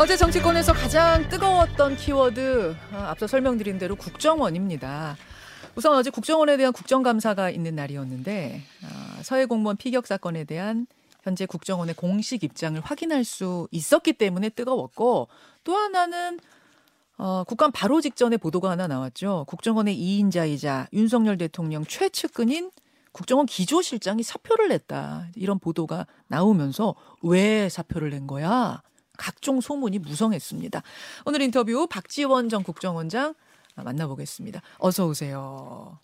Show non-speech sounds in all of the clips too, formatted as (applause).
어제 정치권에서 가장 뜨거웠던 키워드 어, 앞서 설명드린 대로 국정원입니다. 우선 어제 국정원에 대한 국정감사가 있는 날이었는데 어, 서해 공무원 피격 사건에 대한 현재 국정원의 공식 입장을 확인할 수 있었기 때문에 뜨거웠고 또 하나는 어, 국감 바로 직전에 보도가 하나 나왔죠. 국정원의 2인자이자 윤석열 대통령 최측근인 국정원 기조실장이 사표를 냈다. 이런 보도가 나오면서 왜 사표를 낸 거야? 각종 소문이 무성했습니다. 오늘 인터뷰 박지원 전 국정원장 만나보겠습니다. 어서 오세요.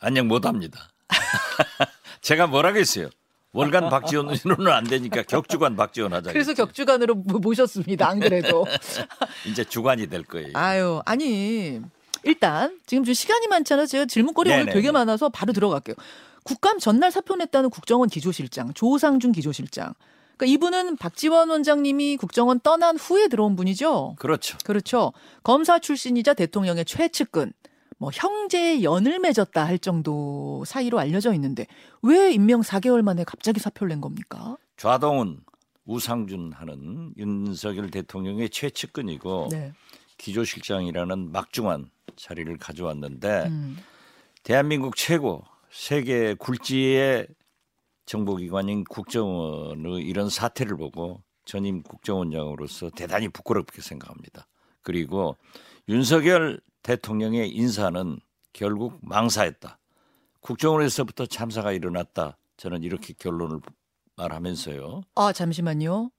안녕 못합니다. (laughs) 제가 뭐라겠어요. 월간 박지원으로는 안 되니까 격주관 박지원 하자. 그래서 격주관으로 모셨습니다. 안 그래도 (laughs) 이제 주관이 될 거예요. 아유 아니 일단 지금 좀 시간이 많잖아요. 제가 질문거리 네네. 오늘 되게 많아서 바로 들어갈게요. 국감 전날 사표 냈다는 국정원 기조실장 조상준 기조실장. 그러니까 이분은 박지원 원장님이 국정원 떠난 후에 들어온 분이죠. 그렇죠. 그렇죠. 검사 출신이자 대통령의 최측근. 뭐 형제의 연을 맺었다 할 정도 사이로 알려져 있는데 왜 임명 4개월 만에 갑자기 사표를 낸 겁니까? 좌동훈, 우상준 하는 윤석열 대통령의 최측근이고 네. 기조실장이라는 막중한 자리를 가져왔는데 음. 대한민국 최고 세계 굴지의 정보기관인 국정원의 이런 사태를 보고 전임 국정원장으로서 대단히 부끄럽게 생각합니다. 그리고 윤석열 대통령의 인사는 결국 망사했다. 국정원에서부터 참사가 일어났다. 저는 이렇게 결론을 말하면서요. 아, 잠시만요.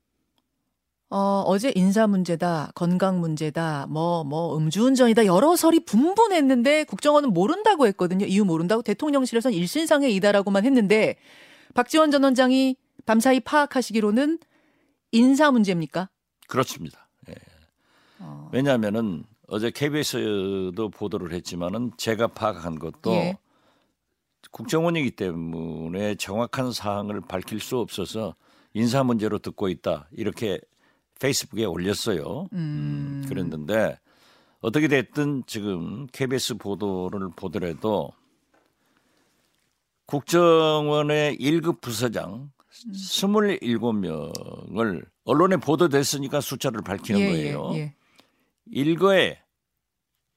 어, 어제 인사 문제다, 건강 문제다, 뭐, 뭐, 음주운전이다, 여러 설이 분분했는데 국정원은 모른다고 했거든요. 이유 모른다고 대통령실에서는 일신상의이다라고만 했는데 박지원 전 원장이 밤사이 파악하시기로는 인사 문제입니까? 그렇습니다. 예. 어, 왜냐하면은 어제 KBS도 보도를 했지만은 제가 파악한 것도 예. 국정원이기 때문에 정확한 사항을 밝힐 수 없어서 인사 문제로 듣고 있다 이렇게 페이스북에 올렸어요. 음. 그랬는데 어떻게 됐든 지금 KBS 보도를 보더라도 국정원의 1급 부서장 27명을 언론에 보도됐으니까 숫자를 밝히는 예, 거예요. 예, 예. 일거에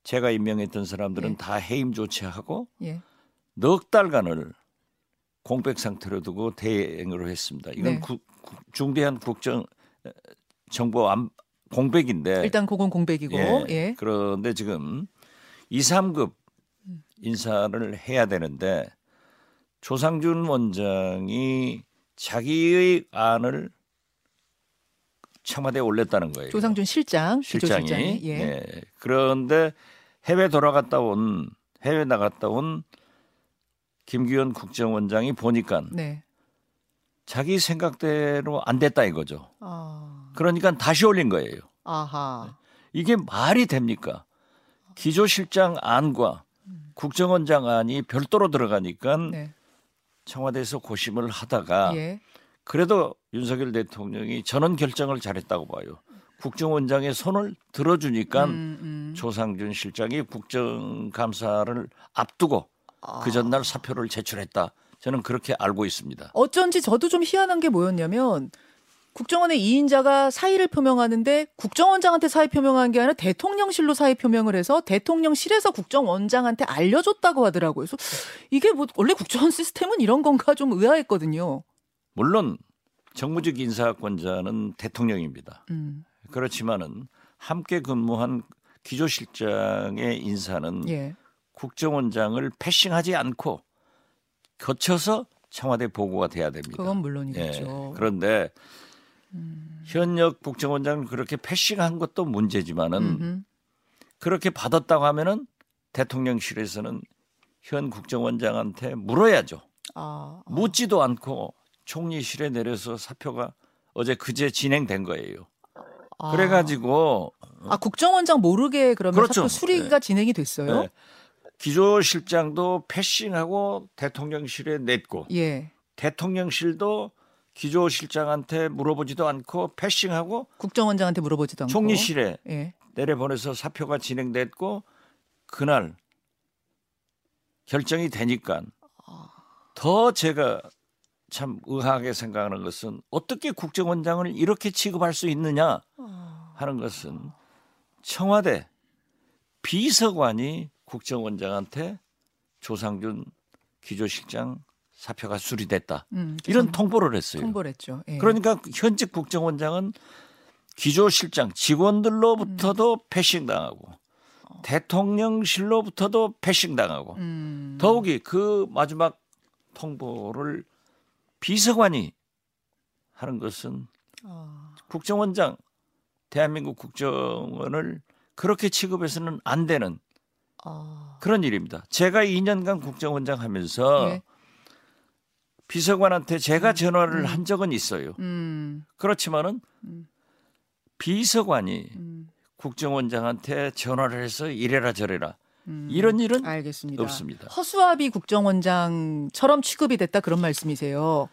제가 임명했던 사람들은 예. 다 해임 조치하고 예. 넉 달간을 공백 상태로 두고 대행으로 했습니다. 이건 네. 국- 국- 중대한 국정 에, 정보 암- 공백인데 일단 그건 공백이고, 예. 예. 그런데 지금 2, 3급 인사를 해야 되는데 조상준 원장이 자기의 안을 청와대에 올렸다는 거예요. 조상준 실장, 실장이. 예. 예. 그런데 해외 돌아갔다 온 해외 나갔다 온 김기현 국정원장이 보니까 네. 자기 생각대로 안 됐다 이거죠. 아, 그러니까 다시 올린 거예요. 아하. 이게 말이 됩니까? 기조실장 안과 국정원장 안이 별도로 들어가니까 네. 청와대에서 고심을 하다가 예. 그래도 윤석열 대통령이 전원 결정을 잘했다고 봐요. 국정원장의 손을 들어주니까 음, 음. 조상준 실장이 국정감사를 앞두고 아. 그 전날 사표를 제출했다. 저는 그렇게 알고 있습니다. 어쩐지 저도 좀 희한한 게 뭐였냐면 국정원의 2인자가 사의를 표명하는데 국정원장한테 사의 표명한 게 아니라 대통령실로 사의 표명을 해서 대통령실에서 국정원장한테 알려줬다고 하더라고요. 그래서 이게 뭐 원래 국정원 시스템은 이런 건가 좀 의아했거든요. 물론 정무직 인사권자는 대통령입니다. 음, 그렇지만은 함께 근무한 기조실장의 인사는 예. 국정원장을 패싱하지 않고 거쳐서 청와대 보고가 돼야 됩니다. 그건 예. 물론이겠죠. 그런데 현역 국정원장을 그렇게 패싱한 것도 문제지만은 음흠. 그렇게 받았다고 하면은 대통령실에서는 현 국정원장한테 물어야죠. 아, 아. 묻지도 않고 총리실에 내려서 사표가 어제 그제 진행된 거예요. 아. 그래가지고 아 국정원장 모르게 그러면 그렇죠. 사표 수리가 진행이 됐어요? 네, 기조실장도 패싱하고 대통령실에 냈고 예. 대통령실도 기조실장한테 물어보지도 않고 패싱하고 국정원장한테 물어보지도 않고. 총리실에 예. 내려보내서 사표가 진행됐고 그날 결정이 되니까 더 제가 참 의아하게 생각하는 것은 어떻게 국정원장을 이렇게 취급할 수 있느냐 하는 것은 청와대 비서관이 국정원장한테 조상준 기조실장 사표가 수리됐다. 음, 이런 통보를 했어요. 통보를 했죠. 예. 그러니까 현직 국정원장은 기조실장 직원들로부터도 음. 패싱당하고 대통령실로부터도 패싱당하고 음, 더욱이 그 마지막 통보를 비서관이 하는 것은 아, 국정원장 대한민국 국정원을 그렇게 취급해서는 안 되는 아, 그런 일입니다. 제가 2년간 국정원장 하면서 예. 비서관한테 제가 전화를 한 적은 있어요. 음, 그렇지만은 음. 비서관이 음, 국정원장한테 전화를 해서 이래라 저래라 음. 이런 일은 알겠습니다. 없습니다. 허수아비 국정원장처럼 취급이 됐다 그런 말씀이세요.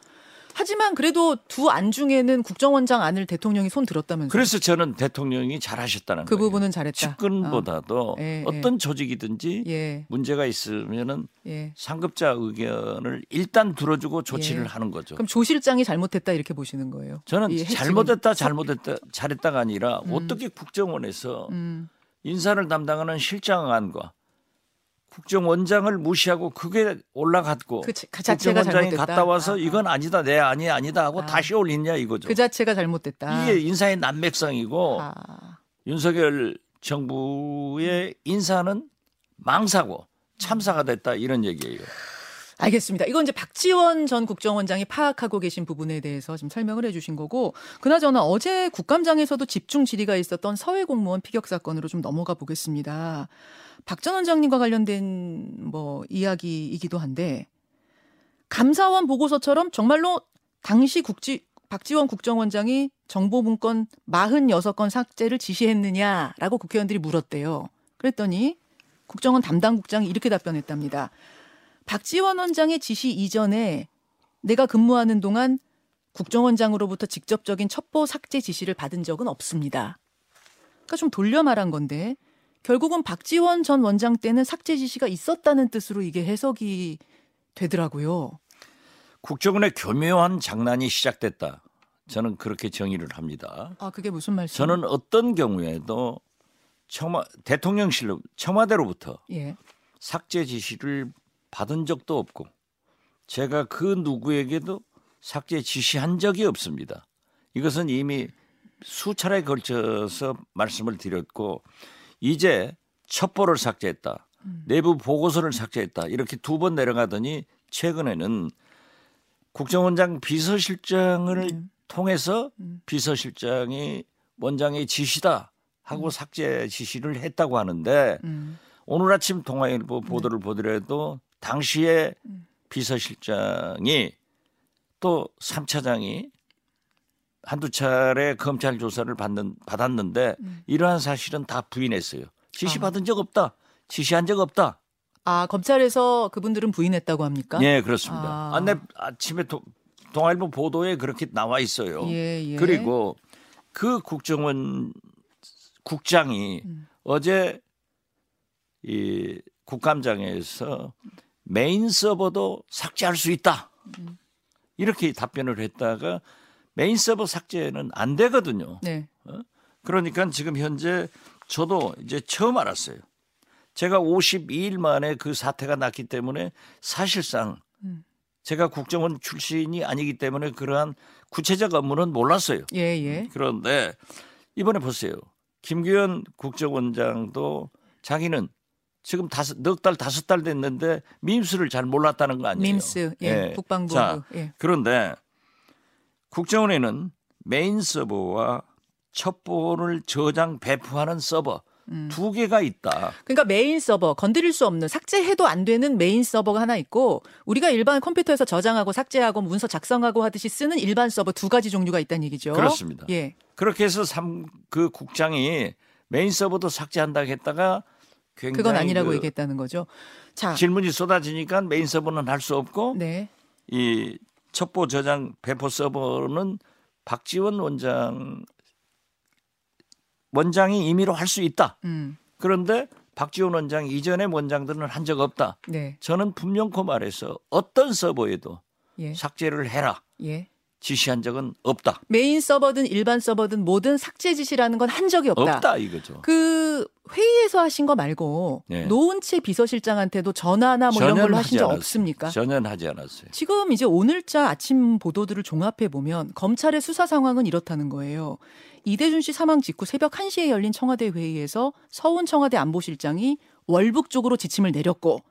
하지만 그래도 두 안 중에는 국정원장 안을 대통령이 손 들었다면서요. 그래서 저는 대통령이 잘하셨다는 그 거예요. 부분은 잘했다. 측근보다도 어. 예, 어떤 조직이든지 예, 문제가 있으면은 예. 상급자 의견을 일단 들어주고 조치를 예. 하는 거죠. 그럼 조 실장이 잘못했다 이렇게 보시는 거예요. 저는 잘못했다 잘못했다 잘했다가 아니라 어떻게 국정원에서 음, 인사를 담당하는 실장안과 국정원장을 무시하고 그게 올라갔고 그, 자- 그 국정원장이. 갔다 와서 아, 아. 이건 아니다 내 아니 아니다 하고 아. 다시 올리냐 이거죠. 그 자체가 잘못됐다. 이게 인사의 난맥상이고 아, 윤석열 정부의 인사는 망사고 참사가 됐다 이런 얘기예요. 알겠습니다. 이건 이제 박지원 전 국정원장이 파악하고 계신 부분에 대해서 지금 설명을 해주신 거고, 그나저나 어제 국감장에서도 집중 질의가 있었던 서해 공무원 피격 사건으로 좀 넘어가 보겠습니다. 박 전 원장님과 관련된 뭐 이야기이기도 한데, 감사원 보고서처럼 정말로 당시 국지 박지원 국정원장이 정보 문건 46건 삭제를 지시했느냐라고 국회의원들이 물었대요. 그랬더니 국정원 담당국장이 이렇게 답변했답니다. 박지원 원장의 지시 이전에 내가 근무하는 동안 국정원장으로부터 직접적인 첩보 삭제 지시를 받은 적은 없습니다. 그러니까 좀 돌려 말한 건데 결국은 박지원 전 원장 때는 삭제 지시가 있었다는 뜻으로 이게 해석이 되더라고요. 국정원의 교묘한 장난이 시작됐다. 저는 그렇게 정의를 합니다. 아 그게 무슨 말씀? 저는 어떤 경우에도 청와 대통령실로 청와대로부터 예. 삭제 지시를 받은 적도 없고 제가 그 누구에게도 삭제 지시한 적이 없습니다. 이것은 이미 수차례 걸쳐서 말씀을 드렸고 이제 첩보를 삭제했다. 내부 보고서를 삭제했다. 이렇게 두 번 내려가더니 최근에는 국정원장 비서실장을 음. 통해서 음. 비서실장이 원장의 지시다 하고 삭제 지시를 했다고 하는데 음. 오늘 아침 동아일보 보도를 보더라도 당시에 음. 비서실장이 또 3차장이 한두 차례 검찰 조사를 받는, 받았는데 음. 이러한 사실은 다 부인했어요. 지시 아. 받은 적 없다. 지시한 적 없다. 아 검찰에서 그분들은 부인했다고 합니까? 네, 그렇습니다. 아. 아, 내 아침에 도, 동아일보 보도에 그렇게 나와 있어요. 예, 예. 그리고 그 국정원 국장이 음. 어제 이 국감장에서 메인 서버도 삭제할 수 있다. 음. 이렇게 답변을 했다가 메인 서버 삭제는 안 되거든요. 네. 그러니까 지금 현재 저도 이제 처음 알았어요. 제가 52일 만에 그 사태가 났기 때문에 사실상 음. 제가 국정원 출신이 아니기 때문에 그러한 구체적 업무는 몰랐어요. 예, 예. 그런데 이번에 보세요. 김규현 국정원장도 자기는 지금 다섯 넉달 다섯 달 됐는데 밈스를 잘 몰랐다는 거 아니에요. 밈스, 예, 예. 국방부, 자, 예. 그런데 국정원에는 메인 서버와 첩보를 저장 배포하는 서버 음. 두 개가 있다. 그러니까 메인 서버 건드릴 수 없는 삭제해도 안 되는 메인 서버가 하나 있고 우리가 일반 컴퓨터에서 저장하고 삭제하고 문서 작성하고 하듯이 쓰는 일반 서버 두 가지 종류가 있다는 얘기죠. 그렇습니다. 예. 그렇게 해서 삼, 그 국장이 메인 서버도 삭제한다고 했다가 그건 아니라고 그 얘기했다는 거죠. 자. 질문이 쏟아지니까 메인 서버는 할 수 없고 네. 이 첩보 저장 배포 서버는 박지원 원장 원장이 임의로 할 수 있다. 음. 그런데 박지원 원장 이전의 원장들은 한 적 없다. 네. 저는 분명코 말해서 어떤 서버에도 예. 삭제를 해라. 예. 지시한 적은 없다. 메인 서버든 일반 서버든 모든 삭제 지시라는 건 한 적이 없다. 없다 이거죠. 그 회의에서 하신 거 말고 네. 노은채 비서실장한테도 전화나 뭐 이런 걸로 하신 적 않았어요. 없습니까? 전혀 하지 않았어요. 지금 이제 오늘자 아침 보도들을 종합해 보면 검찰의 수사 상황은 이렇다는 거예요. 이대준 씨 사망 직후 새벽 1시에 열린 청와대 회의에서 서훈 청와대 안보실장이 월북 쪽으로 지침을 내렸고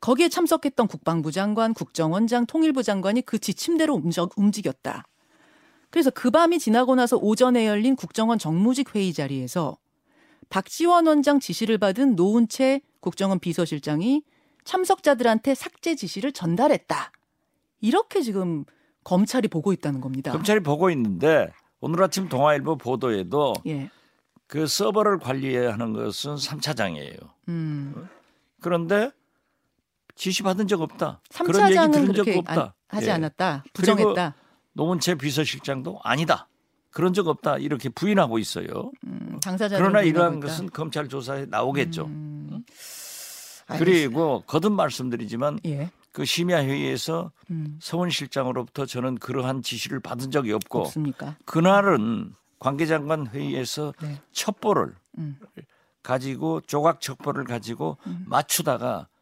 거기에 참석했던 국방부 장관, 국정원장, 통일부 장관이 그 지침대로 움직였다. 그래서 그 밤이 지나고 나서 오전에 열린 국정원 정무직 회의 자리에서 박지원 원장 지시를 받은 노은채 국정원 비서실장이 참석자들한테 삭제 지시를 전달했다. 이렇게 지금 검찰이 보고 있다는 겁니다. 검찰이 보고 있는데 오늘 아침 동아일보 보도에도 예. 그 서버를 관리하는 것은 3차장이에요. 음. 그런데 지시 받은 적 없다. 그런 얘기 3차장은 들은 적 없다. 안- 하지 예. 않았다. 부정했다. 노원채 비서실장도 아니다. 그런 적 없다. 이렇게 부인하고 있어요. 음, 그러나 이러한 것은 검찰 조사에 나오겠죠. 음. 그리고 거듭 말씀드리지만 예. 그 심야 회의에서 음. 서원 실장으로부터 저는 그러한 지시를 받은 적이 없고 없습니까? 그날은 관계장관 회의에서 네. 첩보를 음. 가지고 조각 첩보를 가지고 음. 맞추다가 어?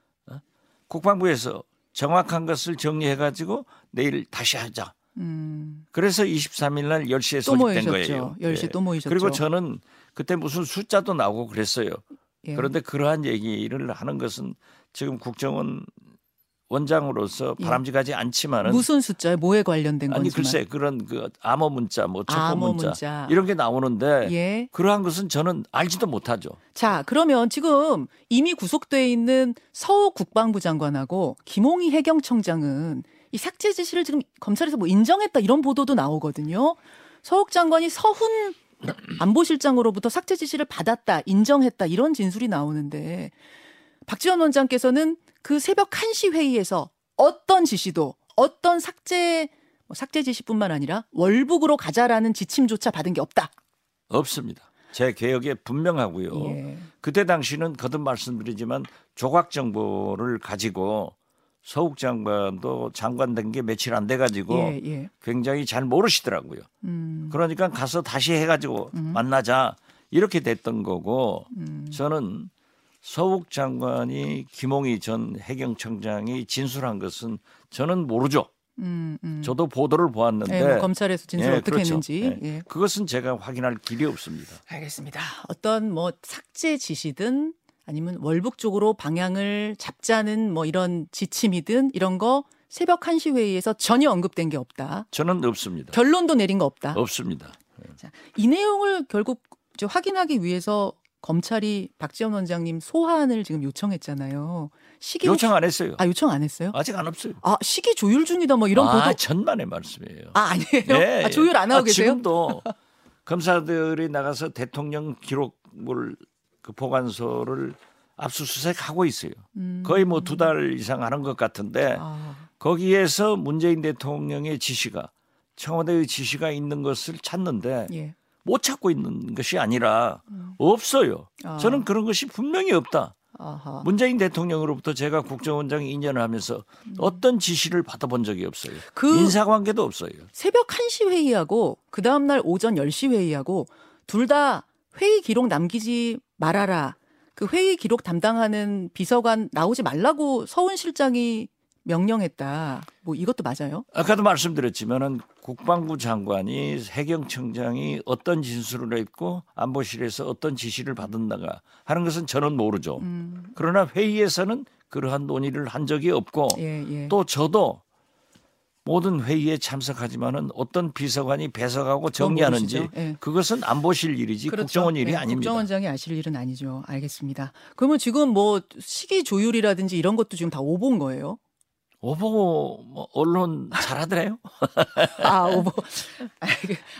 국방부에서 정확한 것을 정리해 가지고 내일 다시 하자. 음. 그래서 23일 날 10시에 또 소집된. 거예요. 10시에 예. 또 모이셨죠. 그리고 저는 그때 무슨 숫자도 나오고 그랬어요. 예. 그런데 그러한 얘기를 하는 것은 지금 국정원 원장으로서 예. 바람직하지 않지만은 무슨 숫자에 뭐에 관련된 아니 건지만. 글쎄 그런 그 암호 문자 뭐 첩보 암호 문자, 문자. 이런 게 나오는데 예. 그러한 것은 저는 알지도 못하죠. 자, 그러면 지금 이미 구속돼 있는 서욱 국방부 장관하고 김홍희 해경청장은 이 삭제 지시를 지금 검찰에서 뭐 인정했다 이런 보도도 나오거든요. 서욱 장관이 서훈 안보실장으로부터 삭제 지시를 받았다, 인정했다 이런 진술이 나오는데 박지원 원장께서는 그 새벽 1시 회의에서 어떤 지시도 어떤 삭제 뭐 삭제 지시뿐만 아니라 월북으로 가자라는 지침조차 받은 게 없다. 없습니다. 제 개혁에 분명하고요. 예. 그때 당시는 거듭 말씀드리지만 조각 정보를 가지고 서욱 장관도 장관 된 게 며칠 안 돼 가지고 예, 예. 굉장히 잘 모르시더라고요. 음. 그러니까 가서 다시 해가지고 만나자 이렇게 됐던 거고 음. 저는 서욱 장관이 김홍희 전 해경청장이 진술한 것은 저는 모르죠. 음, 음. 저도 보도를 보았는데 예, 뭐 검찰에서 진술 예, 어떻게 그렇죠. 했는지. 예. 예. 그것은 제가 확인할 길이 없습니다. 알겠습니다. 어떤 뭐 삭제 지시든 아니면 월북 쪽으로 방향을 잡자는 뭐 이런 지침이든 이런 거 새벽 1시 회의에서 전혀 언급된 게 없다. 저는 없습니다. 결론도 내린 거 없다. 없습니다. 자, 이 내용을 결국 저 확인하기 위해서 검찰이 박지원 원장님 소환을 지금 요청했잖아요. 시기 요청 안 했어요. 아 요청 안 했어요? 아직 안 없어요. 아 시기 조율 중이다 뭐 이런 아, 보도 천만의 말씀이에요. 아 아니에요? 예, 아, 조율 안 하고 아, 계세요? 지금도 검사들이 나가서 대통령 기록물 그 보관소를 압수수색하고 있어요. 음. 거의 뭐 두 달 이상 하는 것 같은데 아, 거기에서 문재인 대통령의 지시가 청와대의 지시가 있는 것을 찾는데 예. 못 찾고 있는 것이 아니라 없어요. 음. 아. 저는 그런 것이 분명히 없다. 아하. 문재인 대통령으로부터 제가 국정원장 2년을 하면서 어떤 지시를 받아본 적이 없어요. 음. 그- 인사관계도 없어요. 새벽 1시 회의하고 그 다음 날 오전 10시 회의하고 둘 다 회의 기록 남기지 말아라. 그 회의 기록 담당하는 비서관 나오지 말라고 서훈 실장이 명령했다. 뭐 이것도 맞아요? 아까도 말씀드렸지만은 국방부 장관이 해경청장이 어떤 진술을 했고 안보실에서 어떤 지시를 받았나가 하는 것은 저는 모르죠. 음. 그러나 회의에서는 그러한 논의를 한 적이 없고 예, 예. 또 저도 모든 회의에 참석하지만은 어떤 비서관이 배석하고 정리하는지 모르시죠? 예. 그것은 안 보실 일이지 그렇죠. 국정원 일이 예, 아닙니다. 국정원장이 아실 일은 아니죠. 알겠습니다. 그러면 지금 뭐 시기 조율이라든지 이런 것도 지금 다 오본 거예요? 오보 뭐 언론 잘하더래요. (laughs) 아, 오보.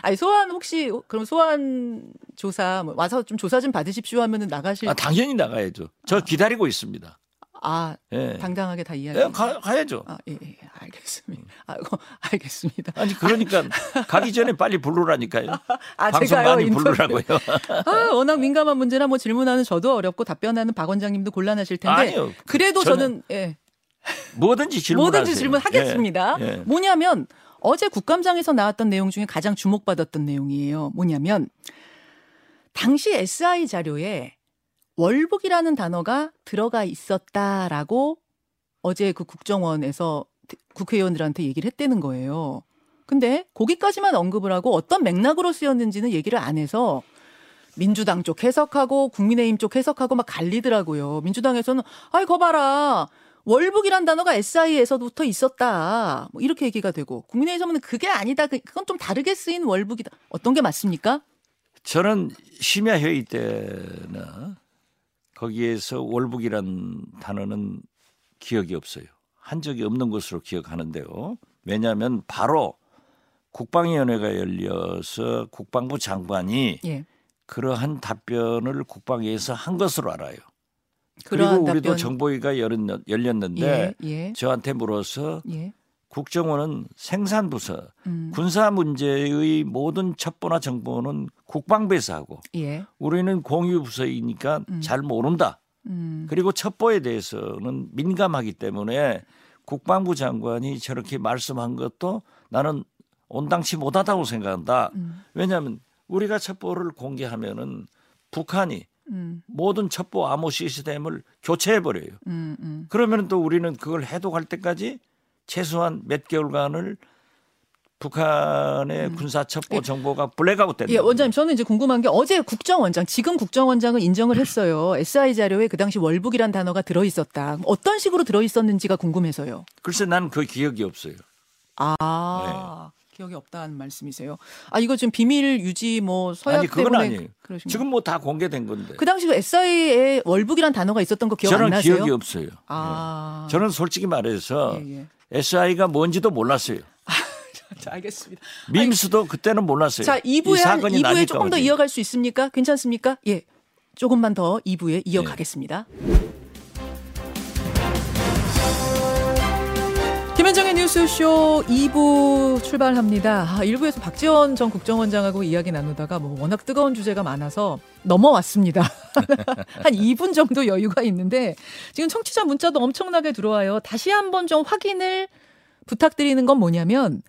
아니 소환 혹시 그럼 소환 조사 뭐 와서 좀 조사 좀 받으십시오 하면은 나가실 아, 당연히 나가야죠. 저 기다리고 있습니다. 아, 예. 당당하게 다 이야기. 예, 가, 가야죠. 아, 예, 예, 알겠습니다. 아, 알겠습니다. 아니 그러니까 (laughs) 가기 전에 빨리 부르라니까요. 아, 방송 제가요, 많이 인터뷰. 부르라고요. 아, 워낙 민감한 문제나 뭐 질문하는 저도 어렵고 답변하는 박 원장님도 곤란하실 텐데. 아니요. 그래도 저는 저는 예. 뭐든지 질문하세요. 뭐든지 질문하겠습니다. 예, 예. 뭐냐면 어제 국감장에서 나왔던 내용 중에 가장 주목받았던 내용이에요. 뭐냐면 당시 SI 자료에 월북이라는 단어가 들어가 있었다라고 어제 그 국정원에서 국회의원들한테 얘기를 했다는 거예요. 근데 거기까지만 언급을 하고 어떤 맥락으로 쓰였는지는 얘기를 안 해서 민주당 쪽 해석하고 국민의힘 쪽 해석하고 막 갈리더라고요. 민주당에서는 아이 거 봐라. 월북이란 단어가 SI에서부터 있었다. 뭐 이렇게 얘기가 되고 국민의힘에서는 그게 아니다. 그, 그건 좀 다르게 쓰인 월북이다. 어떤 게 맞습니까? 저는 심야 회의 때나 거기에서 월북이란 단어는 기억이 없어요. 한 적이 없는 것으로 기억하는데요. 왜냐하면 바로 국방위원회가 열려서 국방부 장관이 예. 그러한 답변을 국방위에서 한 것으로 알아요. 그리고 우리도 답변... 정보위가 열렸는데 예, 예. 저한테 물어서 예. 국정원은 생산부서 음. 군사 문제의 모든 첩보나 정보는 국방부에서 하고 예. 우리는 공유부서이니까 음. 잘 모른다. 음. 그리고 첩보에 대해서는 민감하기 때문에 국방부 장관이 저렇게 말씀한 것도 나는 온당치 못하다고 생각한다. 음. 왜냐하면 우리가 첩보를 공개하면은 북한이 음. 모든 첩보 암호 시스템을 교체해 버려요. 음, 음. 그러면 또 우리는 그걸 해독할 때까지 최소한 몇 개월간을 북한의 음. 군사 첩보 예. 정보가 블랙아웃 된다. 예, 원장님 저는 이제 궁금한 게 어제 국정원장 지금 국정원장은 인정을 했어요. (laughs) SI 자료에 그 당시 월북이란 단어가 들어 있었다. 어떤 식으로 들어 있었는지가 궁금해서요. 글쎄 나는 그 기억이 없어요. 아. 네. 기억이 없다는 말씀이세요. 아 이거 지금 비밀 유지 뭐 서약 아니 그건 아니에요. 그러신가요? 지금 뭐 다 공개된 건데. 그 당시 그 SI에 월북이란 단어가 있었던 거 기억 안 나세요? 저는 기억이 없어요. 아. 네. 저는 솔직히 말해서 예, 예. SI가 뭔지도 몰랐어요. (laughs) 자, 알겠습니다. 밈스도 아니, 그때는 몰랐어요. 자, 2부에 한 2부에 조금 더 이어갈 수 있습니까? 괜찮습니까? 예. 조금만 더 2부에 이어가겠습니다. 네. 뉴스쇼 2부 출발합니다. 아, 1부에서 박지원 전 국정원장하고 이야기 나누다가 뭐 워낙 뜨거운 주제가 많아서 넘어왔습니다. (laughs) 한 2분 정도 여유가 있는데 지금 청취자 문자도 엄청나게 들어와요. 다시 한번 좀 확인을 부탁드리는 건 뭐냐면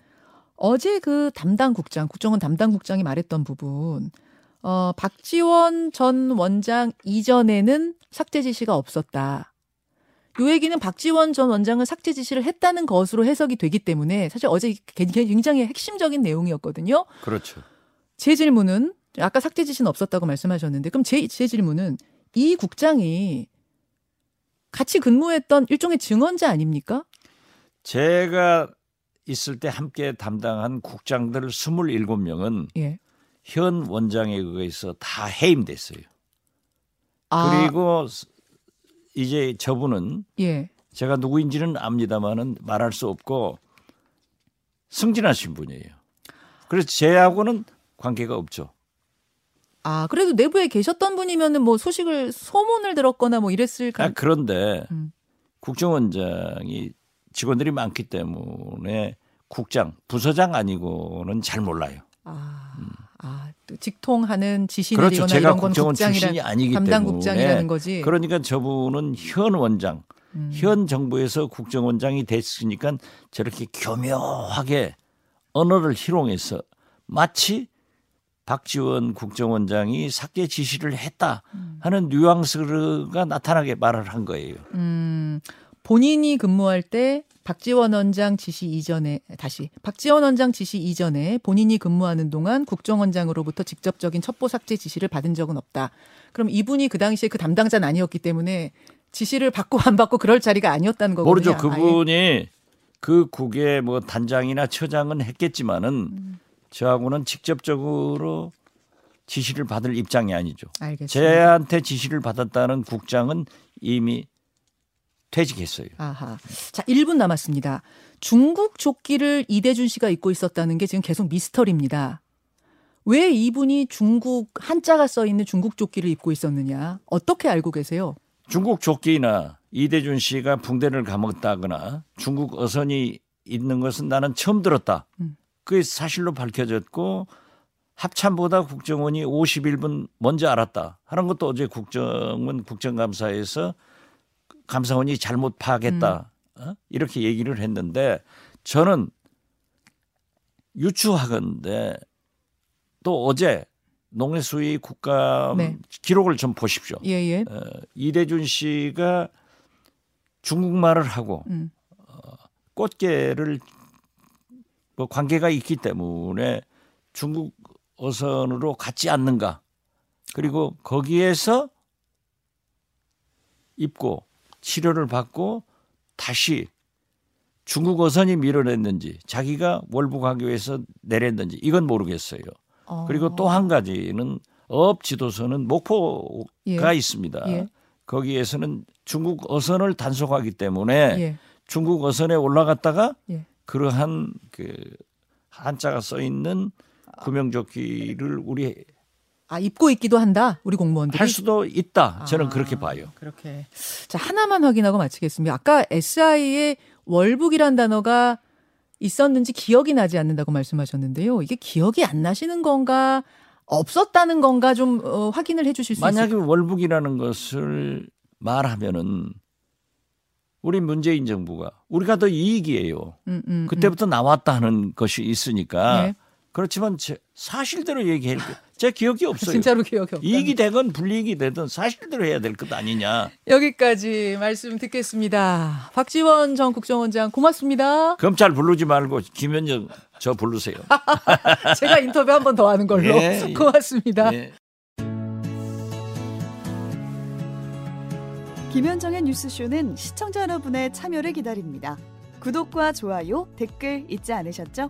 어제 그 담당 국장, 국정원 담당 국장이 말했던 부분, 어, 박지원 전 원장 이전에는 삭제 지시가 없었다. 요 얘기는 박지원 전 원장은 삭제 지시를 했다는 것으로 해석이 되기 때문에 사실 어제 굉장히 핵심적인 내용이었거든요. 그렇죠. 제 질문은 아까 삭제 지시는 없었다고 말씀하셨는데 그럼 제, 제 질문은 이 국장이 같이 근무했던 일종의 증언자 아닙니까? 제가 있을 때 함께 담당한 국장들 27명은 예. 현 원장에 의해서 다 해임됐어요. 아. 그리고 이제 저분은 예. 제가 누구인지는 압니다만은 말할 수 없고 승진하신 분이에요. 그래서 제하고는 관계가 없죠. 아, 그래도 내부에 계셨던 분이면은 뭐 소식을 소문을 들었거나 뭐 이랬을 까 아, 그런데 음. 국정원장이 직원들이 많기 때문에 국장, 부서장 아니고는 잘 몰라요. 아, 음. 아, 또 직통하는 지시 그렇죠. 이런 건 국장이 아니기 담당 때문에 국장이라는 거지. 그러니까 저분은 현 원장, 음. 현 정부에서 국정원장이 됐으니까 저렇게 교묘하게 언어를 희롱해서 마치 박지원 국정원장이 삭제 지시를 했다 음. 하는 뉘앙스가 나타나게 말을 한 거예요. 음, 본인이 근무할 때 박지원 원장 지시 이전에 다시 박지원 원장 지시 이전에 본인이 근무하는 동안 국정원장으로부터 직접적인 첩보 삭제 지시를 받은 적은 없다. 그럼 이분이 그 당시에 그 담당자는 아니었기 때문에 지시를 받고 안 받고 그럴 자리가 아니었다는 거거든요. 모르죠. 그분이 아예. 그 국의 뭐 단장이나 처장은 했겠지만은 음. 저하고는 직접적으로 지시를 받을 입장이 아니죠. 알겠습니다. 제한테 지시를 받았다는 국장은 이미 퇴직했어요. 아하. 자, 1분 남았습니다. 중국 조끼를 이대준 씨가 입고 있었다는 게 지금 계속 미스터리입니다. 왜 이분이 중국 한자가 써 있는 중국 조끼를 입고 있었느냐? 어떻게 알고 계세요? 중국 조끼나 이대준 씨가 붕대를 감았다거나 중국 어선이 있는 것은 나는 처음 들었다. 음. 그게 사실로 밝혀졌고 합참보다 국정원이 51분 먼저 알았다 하는 것도 어제 국정원 국정감사에서 감사원이 잘못 파악했다. 음. 어? 이렇게 얘기를 했는데 저는 유추하건데 또 어제 농해수위 국감 네. 기록을 좀 보십시오. 예, 예. 어, 이대준 씨가 중국말을 하고 음. 꽃게를 뭐 관계가 있기 때문에 중국 어선으로 갔지 않는가. 그리고 거기에서 입고 치료를 받고 다시 중국 어선이 밀어냈는지 자기가 월북하교에서 내렸는지 이건 모르겠어요. 어. 그리고 또 한 가지는 어업 지도선은 목포가 예. 있습니다. 예. 거기에서는 중국 어선을 단속하기 때문에 예. 중국 어선에 올라갔다가 예. 그러한 그 한자가 써 있는 구명조끼를 우리 아, 입고 있기도 한다. 우리 공무원들이. 할 수도 있다. 저는 아, 그렇게 봐요. 그렇게. 자, 하나만 확인하고 마치겠습니다. 아까 SI에 월북이란 단어가 있었는지 기억이 나지 않는다고 말씀하셨는데요. 이게 기억이 안 나시는 건가? 없었다는 건가 좀 어, 확인을 해 주실 수 만약에 있을까요? 월북이라는 것을 말하면은 우리 문재인 정부가 우리가 더 이익이에요. 음, 음, 그때부터 나왔다 하는 것이 있으니까 네. 그렇지만 제 사실대로 얘기할 게 제 기억이 음. (laughs) 없어요. 진짜로 기억이 없다. 이익이 되건 불이익이 되든 사실대로 해야 될 것 아니냐. 여기까지 말씀 듣겠습니다. 박지원 전 국정원장 고맙습니다. 검찰 부르지 말고 김현정 저 부르세요. (laughs) 제가 인터뷰 한 번 더 하는 걸로 예, (laughs) 예. 고맙습니다. 예. 김현정의 뉴스쇼는 시청자 여러분의 참여를 기다립니다. 구독과 좋아요, 댓글 잊지 않으셨죠?